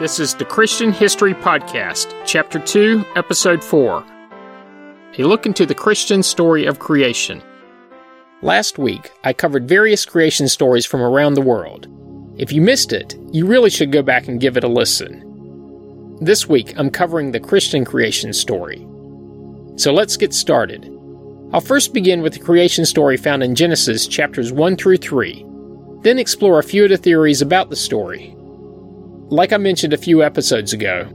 This is the Christian History Podcast, Chapter 2, Episode 4 A Look into the Christian Story of Creation. Last week, I covered various creation stories from around the world. If you missed it, you really should go back and give it a listen. This week, I'm covering the Christian creation story. So let's get started. I'll first begin with the creation story found in Genesis chapters 1 through 3, then explore a few of the theories about the story, like I mentioned a few episodes ago,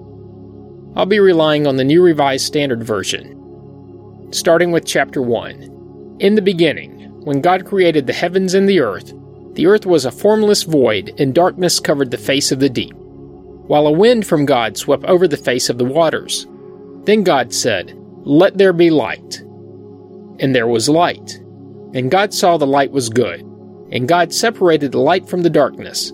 I'll be relying on the New Revised Standard Version. Starting with Chapter 1. In the beginning, when God created the heavens and the earth, the earth was a formless void, and darkness covered the face of the deep, while a wind from God swept over the face of the waters. Then God said, Let there be light. And there was light. And God saw the light was good. And God separated the light from the darkness.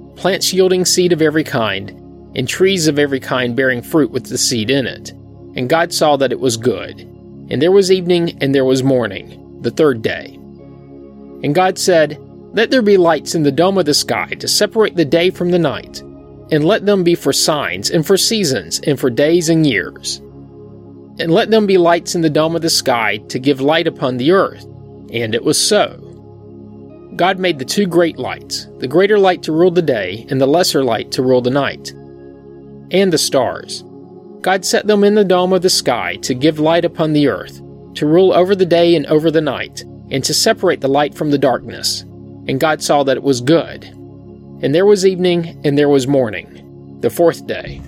plants yielding seed of every kind, and trees of every kind bearing fruit with the seed in it. And God saw that it was good. And there was evening, and there was morning, the third day. And God said, Let there be lights in the dome of the sky to separate the day from the night, and let them be for signs, and for seasons, and for days and years. And let them be lights in the dome of the sky to give light upon the earth. And it was so. God made the two great lights, the greater light to rule the day, and the lesser light to rule the night, and the stars. God set them in the dome of the sky to give light upon the earth, to rule over the day and over the night, and to separate the light from the darkness. And God saw that it was good. And there was evening, and there was morning, the fourth day.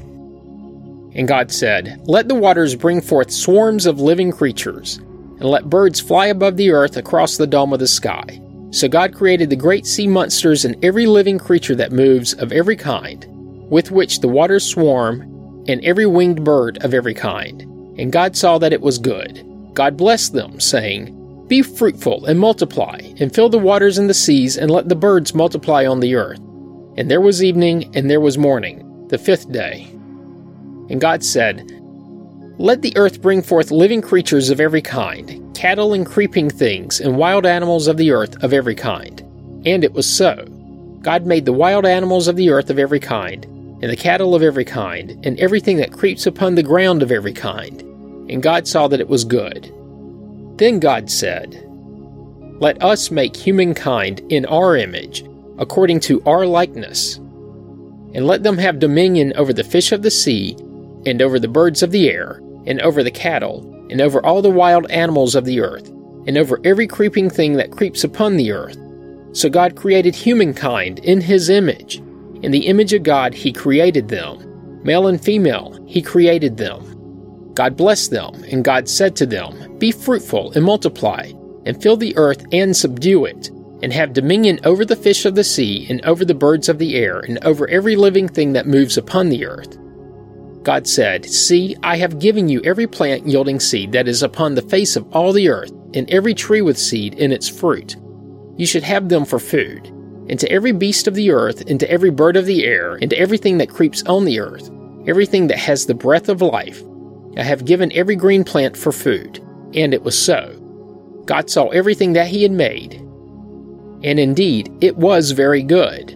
And God said, Let the waters bring forth swarms of living creatures, and let birds fly above the earth across the dome of the sky. So God created the great sea monsters and every living creature that moves of every kind, with which the waters swarm, and every winged bird of every kind. And God saw that it was good. God blessed them, saying, Be fruitful and multiply, and fill the waters and the seas, and let the birds multiply on the earth. And there was evening, and there was morning, the fifth day. And God said, Let the earth bring forth living creatures of every kind cattle and creeping things, and wild animals of the earth of every kind. And it was so. God made the wild animals of the earth of every kind, and the cattle of every kind, and everything that creeps upon the ground of every kind. And God saw that it was good. Then God said, Let us make humankind in our image, according to our likeness, and let them have dominion over the fish of the sea, and over the birds of the air, and over the cattle, and over all the wild animals of the earth, and over every creeping thing that creeps upon the earth. So God created humankind in his image. In the image of God he created them. Male and female he created them. God blessed them, and God said to them, Be fruitful and multiply, and fill the earth and subdue it, and have dominion over the fish of the sea, and over the birds of the air, and over every living thing that moves upon the earth. God said, See, I have given you every plant yielding seed that is upon the face of all the earth, and every tree with seed in its fruit. You should have them for food. And to every beast of the earth, and to every bird of the air, and to everything that creeps on the earth, everything that has the breath of life, I have given every green plant for food. And it was so. God saw everything that he had made. And indeed, it was very good.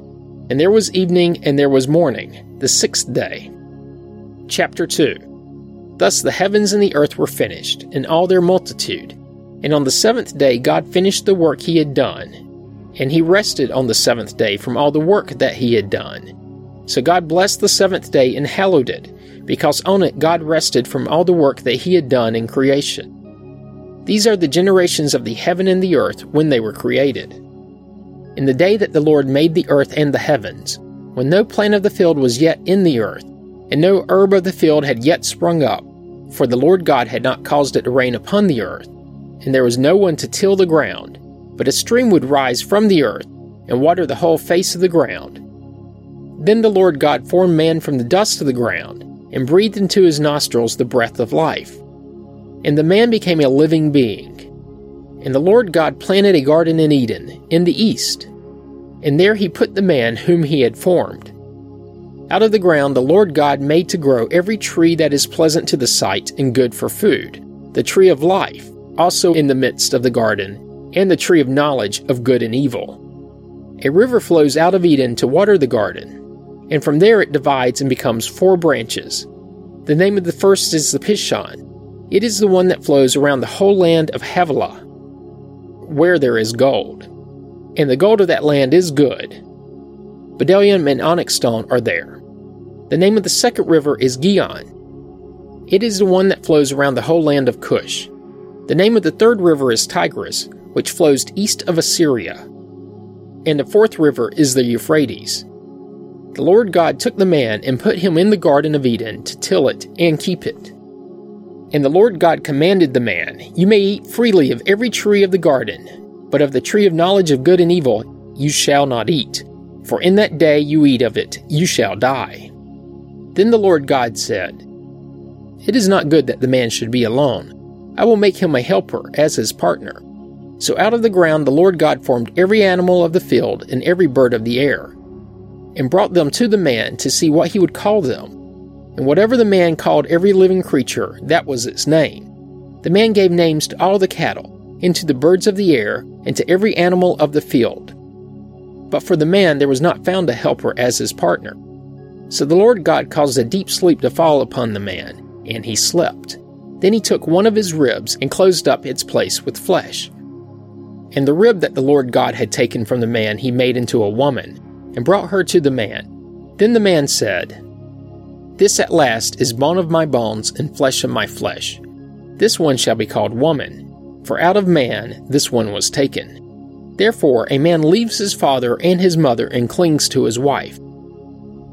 And there was evening and there was morning, the sixth day. Chapter 2 Thus the heavens and the earth were finished, and all their multitude. And on the seventh day God finished the work he had done. And he rested on the seventh day from all the work that he had done. So God blessed the seventh day and hallowed it, because on it God rested from all the work that he had done in creation. These are the generations of the heaven and the earth when they were created. In the day that the Lord made the earth and the heavens, when no plant of the field was yet in the earth, and no herb of the field had yet sprung up, for the Lord God had not caused it to rain upon the earth, and there was no one to till the ground, but a stream would rise from the earth and water the whole face of the ground. Then the Lord God formed man from the dust of the ground, and breathed into his nostrils the breath of life. And the man became a living being. And the Lord God planted a garden in Eden, in the east, and there he put the man whom he had formed. Out of the ground the Lord God made to grow every tree that is pleasant to the sight and good for food, the tree of life, also in the midst of the garden, and the tree of knowledge of good and evil. A river flows out of Eden to water the garden, and from there it divides and becomes four branches. The name of the first is the Pishon. It is the one that flows around the whole land of Havilah, where there is gold. And the gold of that land is good. Bdellium and onyx stone are there. The name of the second river is Gihon. It is the one that flows around the whole land of Cush. The name of the third river is Tigris, which flows east of Assyria. And the fourth river is the Euphrates. The Lord God took the man and put him in the Garden of Eden to till it and keep it. And the Lord God commanded the man, You may eat freely of every tree of the garden, but of the tree of knowledge of good and evil you shall not eat, for in that day you eat of it, you shall die. Then the Lord God said, It is not good that the man should be alone. I will make him a helper as his partner. So out of the ground the Lord God formed every animal of the field and every bird of the air, and brought them to the man to see what he would call them. And whatever the man called every living creature, that was its name. The man gave names to all the cattle, and to the birds of the air, and to every animal of the field. But for the man there was not found a helper as his partner. So the Lord God caused a deep sleep to fall upon the man, and he slept. Then he took one of his ribs and closed up its place with flesh. And the rib that the Lord God had taken from the man he made into a woman, and brought her to the man. Then the man said, This at last is bone of my bones and flesh of my flesh. This one shall be called woman, for out of man this one was taken. Therefore a man leaves his father and his mother and clings to his wife,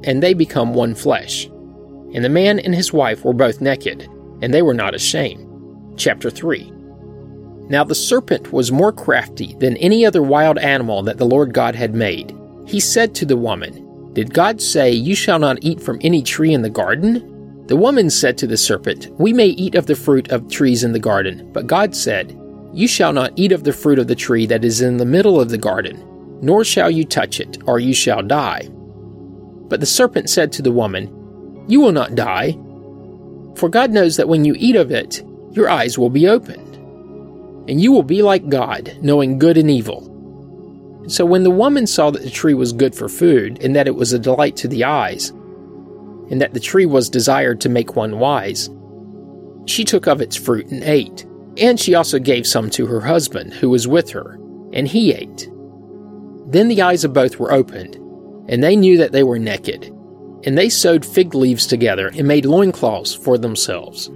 and they become one flesh. And the man and his wife were both naked, and they were not ashamed. Chapter 3 now the serpent was more crafty than any other wild animal that the Lord God had made. He said to the woman, Did God say, You shall not eat from any tree in the garden? The woman said to the serpent, We may eat of the fruit of trees in the garden, but God said, You shall not eat of the fruit of the tree that is in the middle of the garden, nor shall you touch it, or you shall die. But the serpent said to the woman, You will not die, for God knows that when you eat of it, your eyes will be opened and you will be like God, knowing good and evil. So when the woman saw that the tree was good for food, and that it was a delight to the eyes, and that the tree was desired to make one wise, she took of its fruit and ate. And she also gave some to her husband, who was with her, and he ate. Then the eyes of both were opened, and they knew that they were naked. And they sewed fig leaves together and made loincloths for themselves.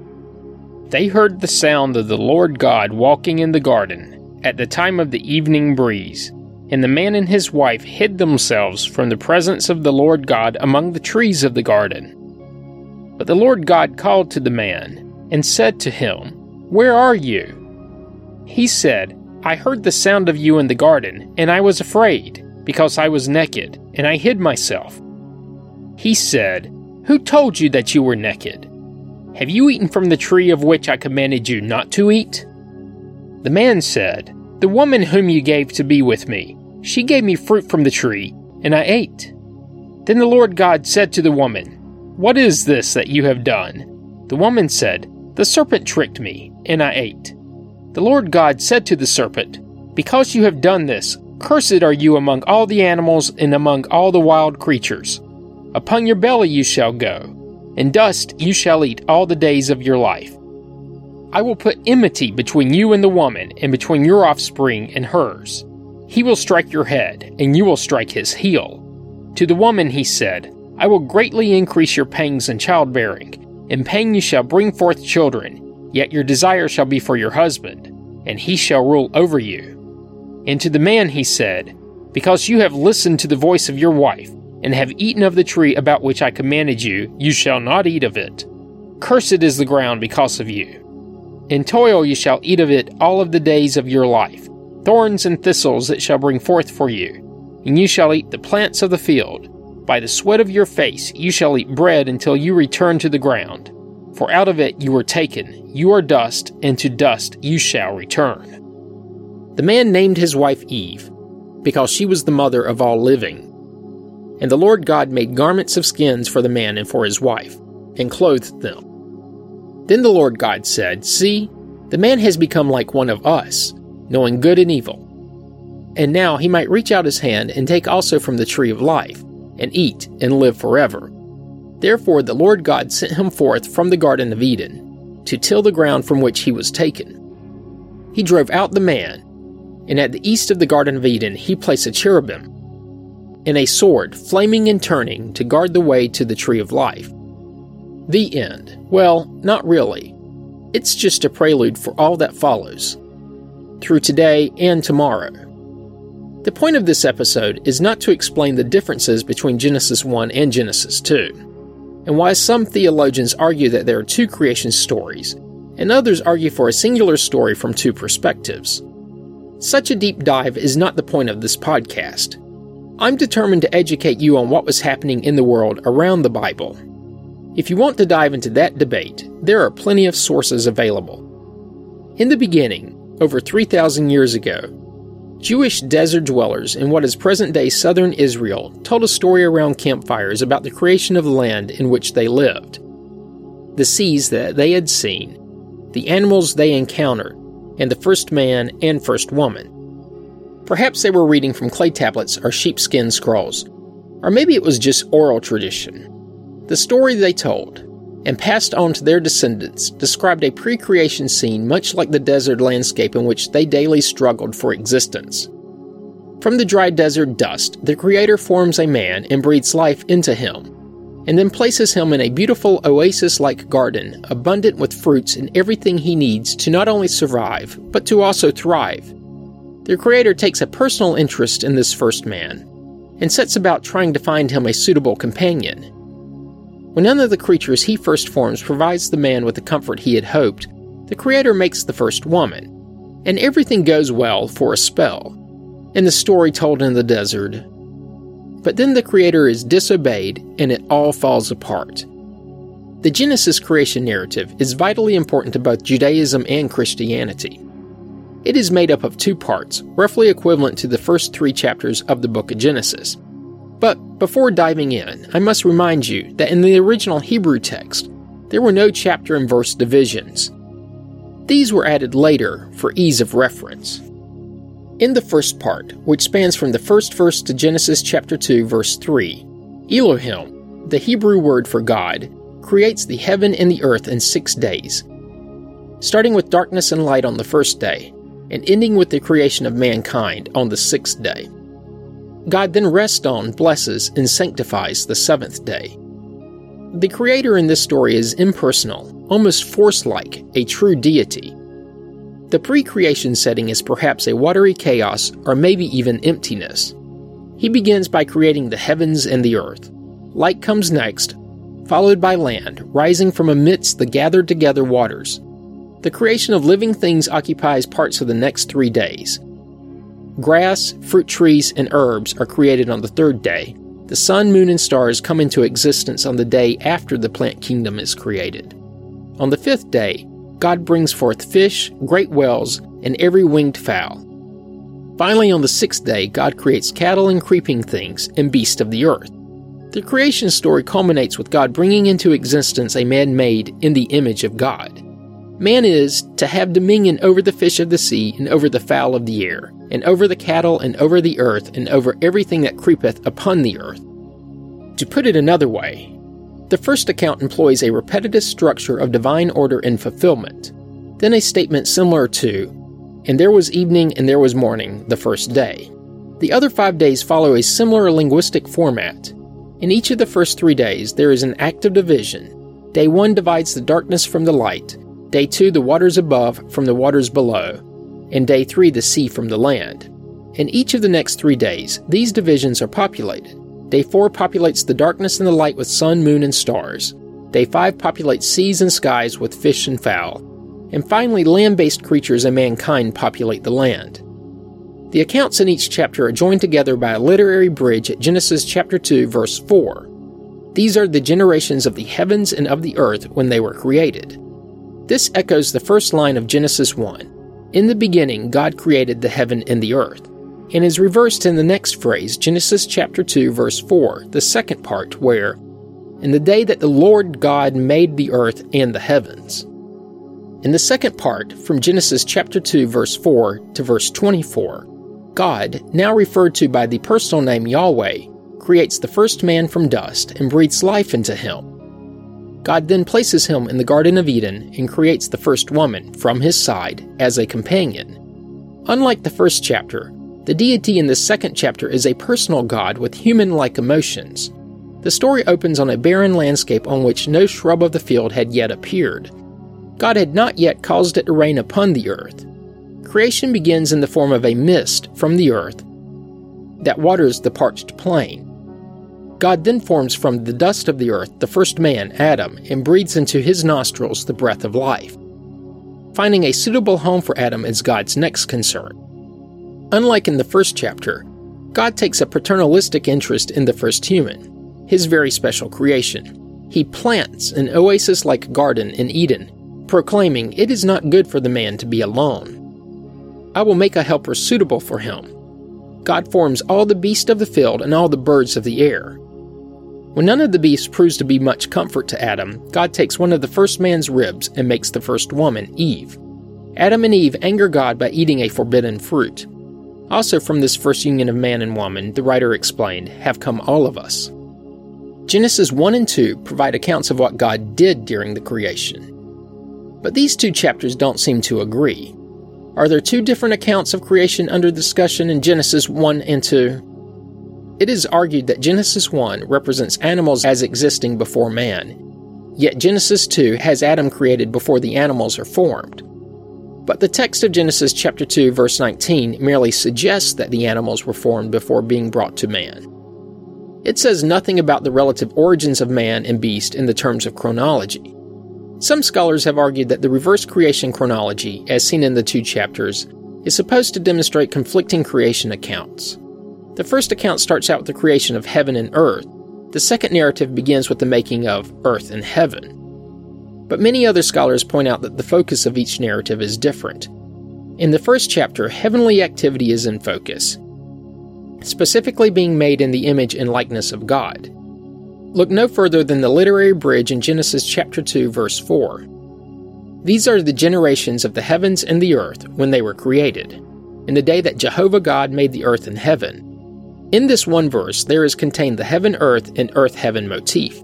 They heard the sound of the Lord God walking in the garden at the time of the evening breeze, and the man and his wife hid themselves from the presence of the Lord God among the trees of the garden. But the Lord God called to the man and said to him, Where are you? He said, I heard the sound of you in the garden, and I was afraid, because I was naked, and I hid myself. He said, Who told you that you were naked? Have you eaten from the tree of which I commanded you not to eat? The man said, The woman whom you gave to be with me, she gave me fruit from the tree, and I ate. Then the Lord God said to the woman, What is this that you have done? The woman said, The serpent tricked me, and I ate. The Lord God said to the serpent, Because you have done this, cursed are you among all the animals and among all the wild creatures. Upon your belly you shall go and dust you shall eat all the days of your life. I will put enmity between you and the woman, and between your offspring and hers. He will strike your head, and you will strike his heel. To the woman he said, I will greatly increase your pangs in childbearing. In pain you shall bring forth children, yet your desire shall be for your husband, and he shall rule over you. And to the man he said, Because you have listened to the voice of your wife, and have eaten of the tree about which I commanded you, you shall not eat of it. Cursed is the ground because of you. In toil you shall eat of it all of the days of your life. Thorns and thistles it shall bring forth for you, and you shall eat the plants of the field. By the sweat of your face you shall eat bread until you return to the ground. For out of it you were taken, you are dust, and to dust you shall return. The man named his wife Eve, because she was the mother of all living. And the Lord God made garments of skins for the man and for his wife, and clothed them. Then the Lord God said, See, the man has become like one of us, knowing good and evil. And now he might reach out his hand and take also from the tree of life, and eat and live forever. Therefore the Lord God sent him forth from the Garden of Eden, to till the ground from which he was taken. He drove out the man, and at the east of the Garden of Eden he placed a cherubim, and a sword, flaming and turning, to guard the way to the tree of life. The end. Well, not really. It's just a prelude for all that follows, through today and tomorrow. The point of this episode is not to explain the differences between Genesis 1 and Genesis 2, and why some theologians argue that there are two creation stories, and others argue for a singular story from two perspectives. Such a deep dive is not the point of this podcast. I'm determined to educate you on what was happening in the world around the Bible. If you want to dive into that debate, there are plenty of sources available. In the beginning, over 3,000 years ago, Jewish desert dwellers in what is present day southern Israel told a story around campfires about the creation of the land in which they lived, the seas that they had seen, the animals they encountered, and the first man and first woman. Perhaps they were reading from clay tablets or sheepskin scrolls, or maybe it was just oral tradition. The story they told, and passed on to their descendants, described a pre creation scene much like the desert landscape in which they daily struggled for existence. From the dry desert dust, the Creator forms a man and breathes life into him, and then places him in a beautiful oasis like garden, abundant with fruits and everything he needs to not only survive, but to also thrive. The Creator takes a personal interest in this first man, and sets about trying to find him a suitable companion. When none of the creatures he first forms provides the man with the comfort he had hoped, the Creator makes the first woman, and everything goes well for a spell. In the story told in the desert, but then the Creator is disobeyed and it all falls apart. The Genesis creation narrative is vitally important to both Judaism and Christianity. It is made up of two parts, roughly equivalent to the first three chapters of the book of Genesis. But before diving in, I must remind you that in the original Hebrew text, there were no chapter and verse divisions. These were added later for ease of reference. In the first part, which spans from the first verse to Genesis chapter 2 verse 3, Elohim, the Hebrew word for God, creates the heaven and the earth in 6 days. Starting with darkness and light on the first day, and ending with the creation of mankind on the sixth day. God then rests on, blesses, and sanctifies the seventh day. The Creator in this story is impersonal, almost force like, a true deity. The pre creation setting is perhaps a watery chaos or maybe even emptiness. He begins by creating the heavens and the earth. Light comes next, followed by land, rising from amidst the gathered together waters. The creation of living things occupies parts of the next three days. Grass, fruit trees, and herbs are created on the third day. The sun, moon, and stars come into existence on the day after the plant kingdom is created. On the fifth day, God brings forth fish, great whales, and every winged fowl. Finally, on the sixth day, God creates cattle and creeping things and beasts of the earth. The creation story culminates with God bringing into existence a man made in the image of God. Man is to have dominion over the fish of the sea and over the fowl of the air, and over the cattle and over the earth and over everything that creepeth upon the earth. To put it another way, the first account employs a repetitive structure of divine order and fulfillment, then a statement similar to, and there was evening and there was morning the first day. The other five days follow a similar linguistic format. In each of the first three days, there is an act of division, Day 1 divides the darkness from the light, day 2 the waters above from the waters below, and day 3 the sea from the land. In each of the next three days, these divisions are populated. Day 4 populates the darkness and the light with sun, moon, and stars. Day 5 populates seas and skies with fish and fowl. And finally, land based creatures and mankind populate the land. The accounts in each chapter are joined together by a literary bridge at Genesis chapter 2, verse 4. These are the generations of the heavens and of the earth when they were created. This echoes the first line of Genesis 1. In the beginning, God created the heaven and the earth, and is reversed in the next phrase, Genesis chapter 2, verse 4, the second part, where, In the day that the Lord God made the earth and the heavens. In the second part, from Genesis chapter 2, verse 4 to verse 24, God, now referred to by the personal name Yahweh, creates the first man from dust and breathes life into him. God then places him in the Garden of Eden and creates the first woman from his side as a companion. Unlike the first chapter, the deity in the second chapter is a personal God with human like emotions. The story opens on a barren landscape on which no shrub of the field had yet appeared. God had not yet caused it to rain upon the earth, Creation begins in the form of a mist from the earth that waters the parched plain. God then forms from the dust of the earth the first man, Adam, and breathes into his nostrils the breath of life. Finding a suitable home for Adam is God's next concern. Unlike in the first chapter, God takes a paternalistic interest in the first human, his very special creation. He plants an oasis like garden in Eden, proclaiming it is not good for the man to be alone. I will make a helper suitable for him. God forms all the beasts of the field and all the birds of the air. When none of the beasts proves to be much comfort to Adam, God takes one of the first man's ribs and makes the first woman, Eve. Adam and Eve anger God by eating a forbidden fruit. Also, from this first union of man and woman, the writer explained, have come all of us. Genesis 1 and 2 provide accounts of what God did during the creation. But these two chapters don't seem to agree. Are there two different accounts of creation under discussion in Genesis 1 and 2? It is argued that Genesis 1 represents animals as existing before man, yet Genesis 2 has Adam created before the animals are formed. But the text of Genesis chapter 2 verse 19 merely suggests that the animals were formed before being brought to man. It says nothing about the relative origins of man and beast in the terms of chronology. Some scholars have argued that the reverse creation chronology, as seen in the two chapters, is supposed to demonstrate conflicting creation accounts. The first account starts out with the creation of heaven and earth. The second narrative begins with the making of earth and heaven. But many other scholars point out that the focus of each narrative is different. In the first chapter, heavenly activity is in focus, specifically being made in the image and likeness of God. Look no further than the literary bridge in Genesis chapter 2 verse 4. These are the generations of the heavens and the earth when they were created, in the day that Jehovah God made the earth and heaven. In this one verse, there is contained the heaven earth and earth heaven motif.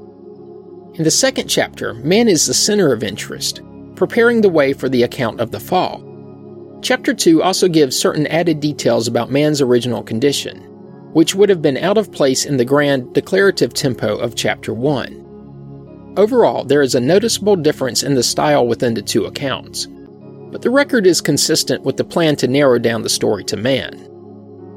In the second chapter, man is the center of interest, preparing the way for the account of the fall. Chapter 2 also gives certain added details about man's original condition which would have been out of place in the grand declarative tempo of Chapter 1. Overall, there is a noticeable difference in the style within the two accounts, but the record is consistent with the plan to narrow down the story to man.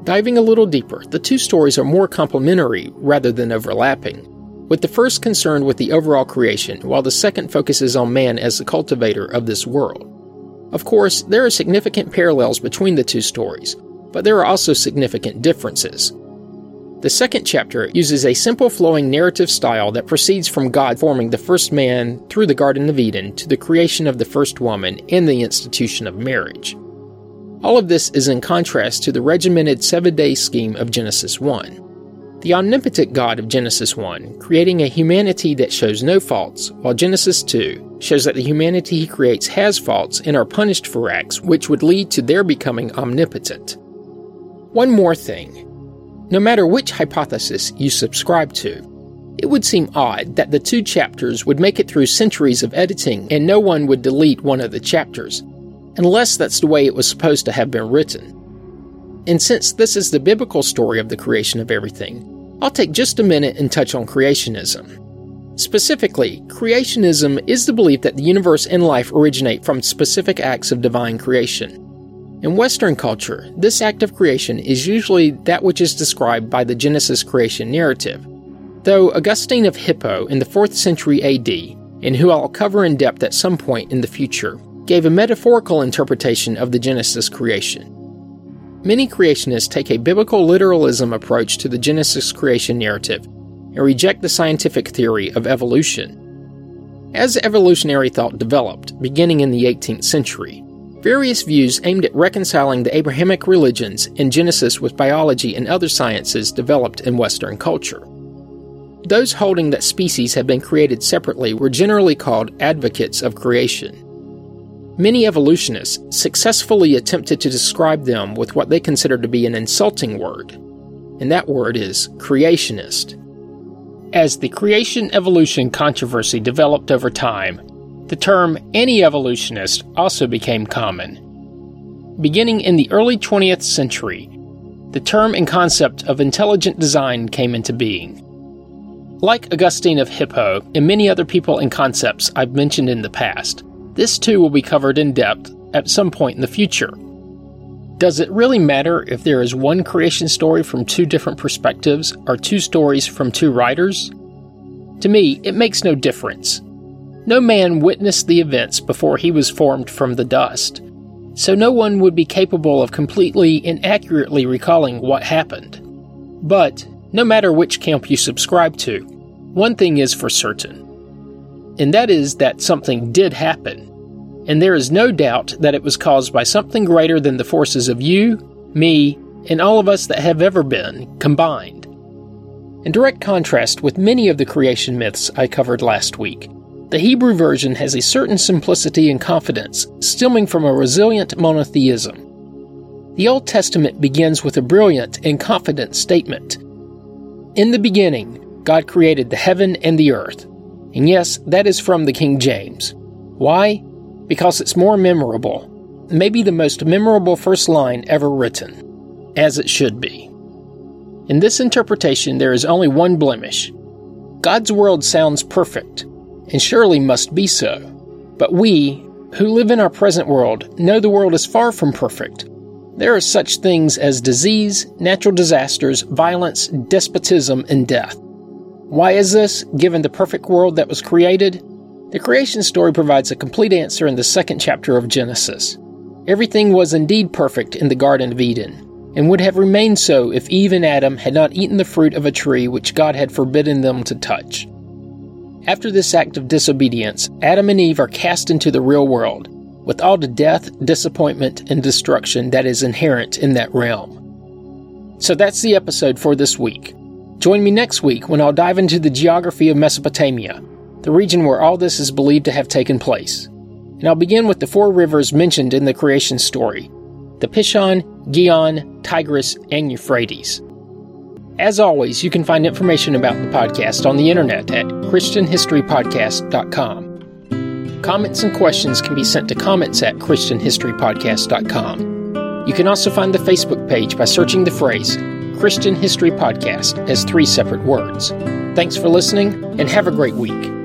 Diving a little deeper, the two stories are more complementary rather than overlapping, with the first concerned with the overall creation, while the second focuses on man as the cultivator of this world. Of course, there are significant parallels between the two stories, but there are also significant differences. The second chapter uses a simple flowing narrative style that proceeds from God forming the first man through the Garden of Eden to the creation of the first woman and the institution of marriage. All of this is in contrast to the regimented seven day scheme of Genesis 1. The omnipotent God of Genesis 1, creating a humanity that shows no faults, while Genesis 2 shows that the humanity he creates has faults and are punished for acts which would lead to their becoming omnipotent. One more thing no matter which hypothesis you subscribe to. It would seem odd that the two chapters would make it through centuries of editing and no one would delete one of the chapters, unless that's the way it was supposed to have been written. And since this is the biblical story of the creation of everything, I'll take just a minute and touch on creationism. Specifically, creationism is the belief that the universe and life originate from specific acts of divine creation. In Western culture, this act of creation is usually that which is described by the Genesis creation narrative, though Augustine of Hippo in the 4th century AD, and who I'll cover in depth at some point in the future, gave a metaphorical interpretation of the Genesis creation. Many creationists take a biblical literalism approach to the Genesis creation narrative and reject the scientific theory of evolution. As evolutionary thought developed, beginning in the 18th century, various views aimed at reconciling the Abrahamic religions and Genesis with biology and other sciences developed in Western culture. Those holding that species have been created separately were generally called advocates of creation. Many evolutionists successfully attempted to describe them with what they considered to be an insulting word, and that word is creationist. As the creation evolution controversy developed over time, the term anti evolutionist also became common. Beginning in the early 20th century, the term and concept of intelligent design came into being. Like Augustine of Hippo and many other people and concepts I've mentioned in the past, this too will be covered in depth at some point in the future. Does it really matter if there is one creation story from two different perspectives or two stories from two writers? To me, it makes no difference. No man witnessed the events before he was formed from the dust, so no one would be capable of completely and accurately recalling what happened. But, no matter which camp you subscribe to, one thing is for certain, and that is that something did happen and there is no doubt that it was caused by something greater than the forces of you, me, and all of us that have ever been combined. In direct contrast with many of the creation myths I covered last week, the Hebrew version has a certain simplicity and confidence stemming from a resilient monotheism. The Old Testament begins with a brilliant and confident statement In the beginning, God created the heaven and the earth. And yes, that is from the King James. Why? because it's more memorable, maybe the most memorable first line ever written, as it should be. In this interpretation, there is only one blemish. God's world sounds perfect, and surely must be so. But we, who live in our present world, know the world is far from perfect. There are such things as disease, natural disasters, violence, despotism, and death. Why is this, given the perfect world that was created? The creation story provides a complete answer in the second chapter of Genesis. Everything was indeed perfect in the Garden of Eden, and would have remained so if Eve and Adam had not eaten the fruit of a tree which God had forbidden them to touch. After this act of disobedience, Adam and Eve are cast into the real world, with all the death, disappointment, and destruction that is inherent in that realm. So that's the episode for this week. Join me next week when I'll dive into the geography of Mesopotamia the region where all this is believed to have taken place. And I'll begin with the four rivers mentioned in the creation story the Pishon, Gihon, Tigris, and Euphrates. As always, you can find information about the podcast on the internet at ChristianHistoryPodcast.com. Comments and questions can be sent to comments at ChristianHistoryPodcast.com. You can also find the Facebook page by searching the phrase Christian History Podcast as three separate words. Thanks for listening and have a great week.